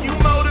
You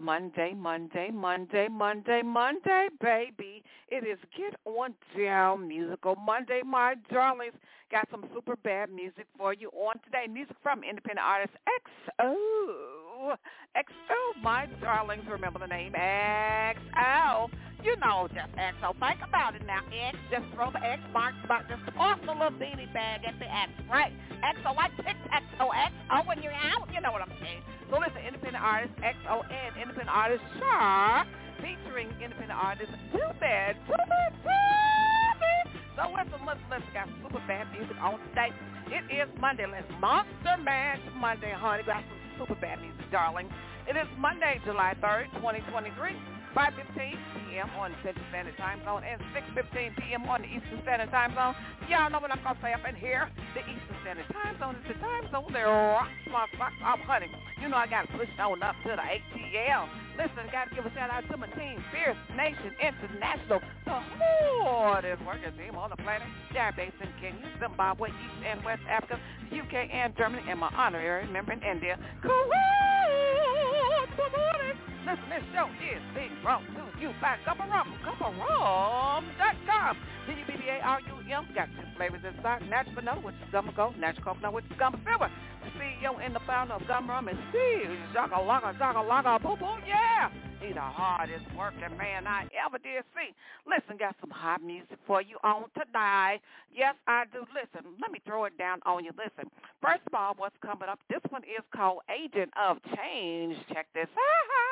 Monday, Monday, Monday, Monday, Monday, baby. It is Get On Down Musical Monday, my darlings. Got some super bad music for you on today. Music from independent artist XO. XO, my darlings. Remember the name XO. You know just XO. Think about it now. X, just throw the X marks about just toss the little beanie bag at the X, right? XO, like tic-tac-toe, XO when you're out. You know what I'm saying. So listen, independent artist XON, independent artist Shar, featuring independent artist Too Bad, Too Bad, So listen, listen, listen, got super bad music on today. It is Monday. Let's Monster Mash Monday, honey. Got some super bad music, darling. It is Monday, July 3rd, 2023. 5.15 p.m. on Central Standard Time Zone and 6.15 p.m. on the Eastern Standard Time Zone. Y'all know what I'm going to say up in here. The Eastern Standard Time Zone is the time zone that rocks my socks off, honey. You know I got to push on up to the ATL. Listen, got to give a shout out to my team, Fierce Nation International, the hardest working team on the planet. They're based in Kenya, Zimbabwe, East and West Africa, UK and Germany, and my honorary member in India. Kuwait, good morning. Listen, this show is being brought to you by Gummarum, gummarum.com. D-U-B-B-A-R-U-M. Got two flavors inside, natural vanilla, which is gumma gold, natural coconut, which is gumma silver. The CEO and the founder of Gummarum is Steve Jaka-laka, Jaka-laka, boo-boo, yeah. He's the hardest working man I ever did see. Listen, got some hot music for you on tonight. Yes, I do. Listen, let me throw it down on you. Listen, first of all, what's coming up? This one is called Agent of Change. Check this out.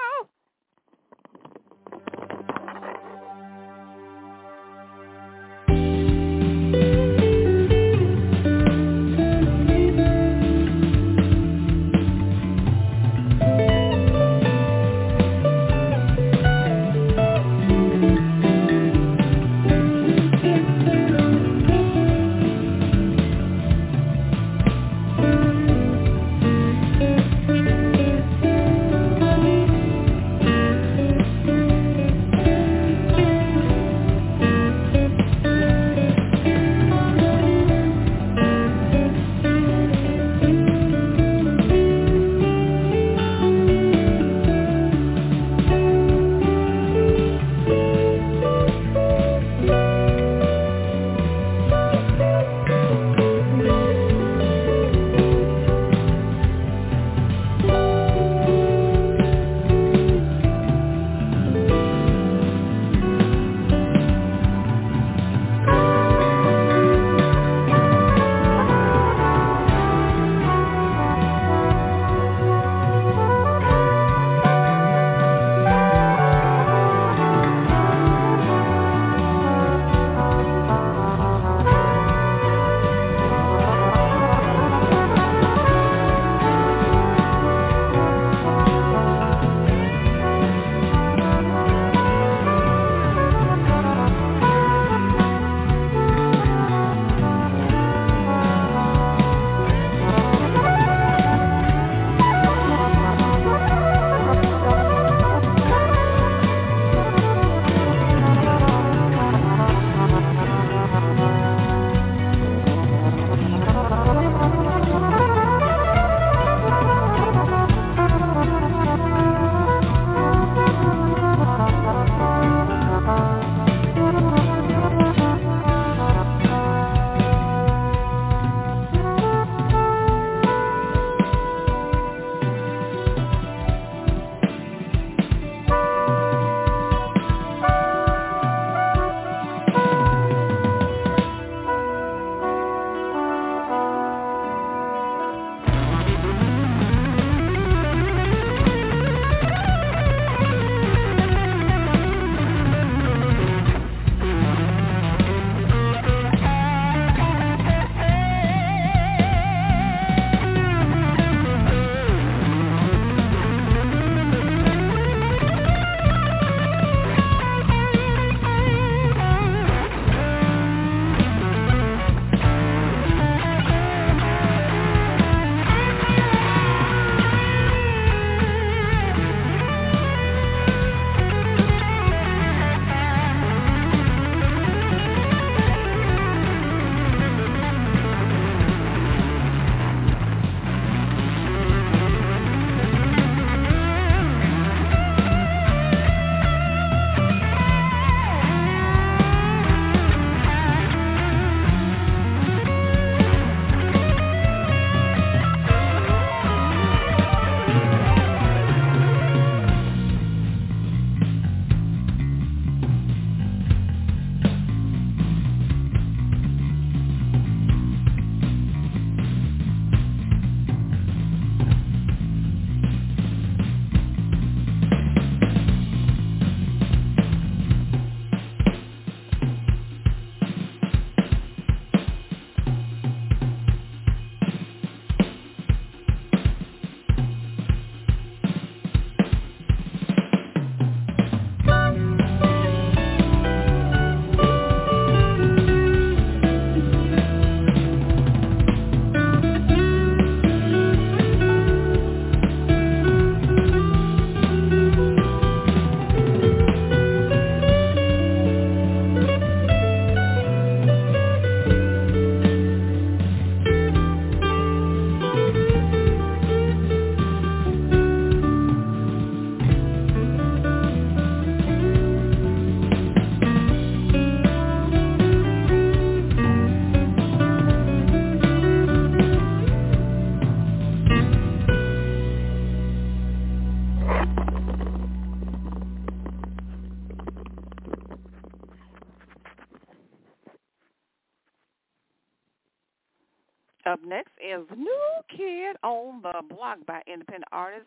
Next is New Kid on the Block by independent artist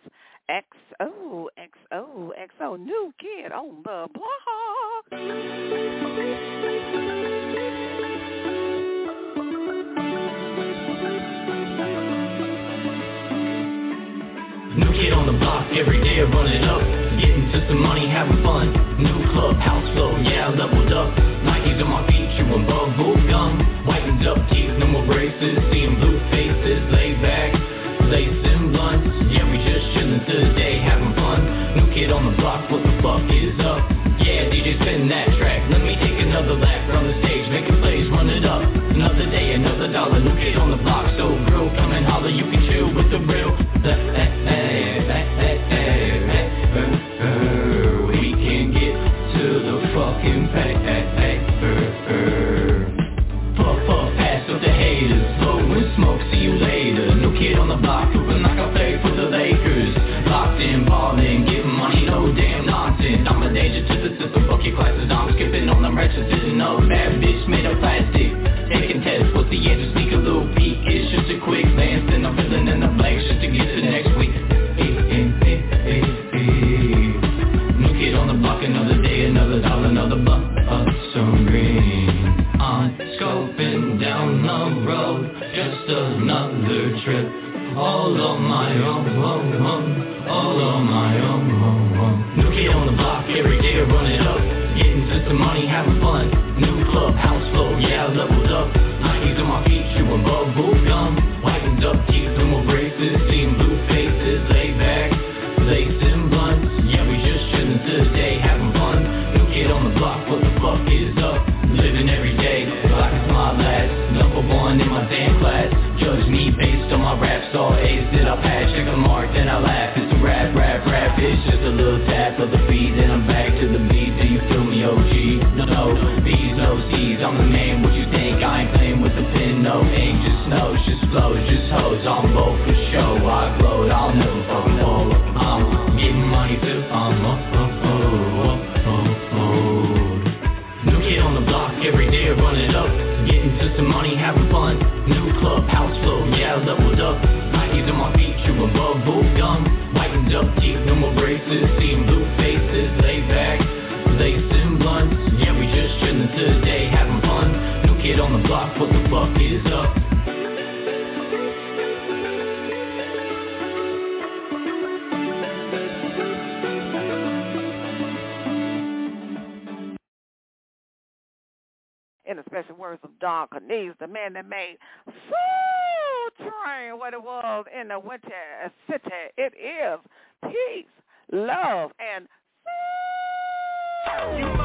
XO, XO, XO, New Kid on the Block. New kid on the block, every day running up. Getting to some money, having fun. New club, house flow, yeah, leveled up. Nikes on my feet, chewing bubble gum. Whitened up teeth, you can chill with the real. I'm scoping down the road, just another trip. All on my own, all on my own. New kid on the block, every day running up. Getting to some money, having fun. New club, house flow, yeah, leveled up. Nikes on my feet, chewing bubble gum. Whitened up teeth, It's just a little tap of the beat, then I'm back to the beat. Do you feel me, OG? No, no, B's, no C's. I'm the man. What you think? I ain't playing with the pen, no ink. Just snow, just flows, just hoes. I'm both for show. I glowed, I'll never fucking fall. I'm getting money too. I'm up, up, oh, up, oh, oh. New kid on the block, every day running up. Getting to some money, having fun. New club, house flow, yeah, leveled up. Feet, chewing bubble gum. Whitened up teeth, no more braces. Seeing blue faces, laid back. Lacing blunts, yeah, we just today, having fun. New kid on the block, what the fuck is up? in the special words of Don Cornelius, the man that made Train what it was in the winter city. It is peace, love, and you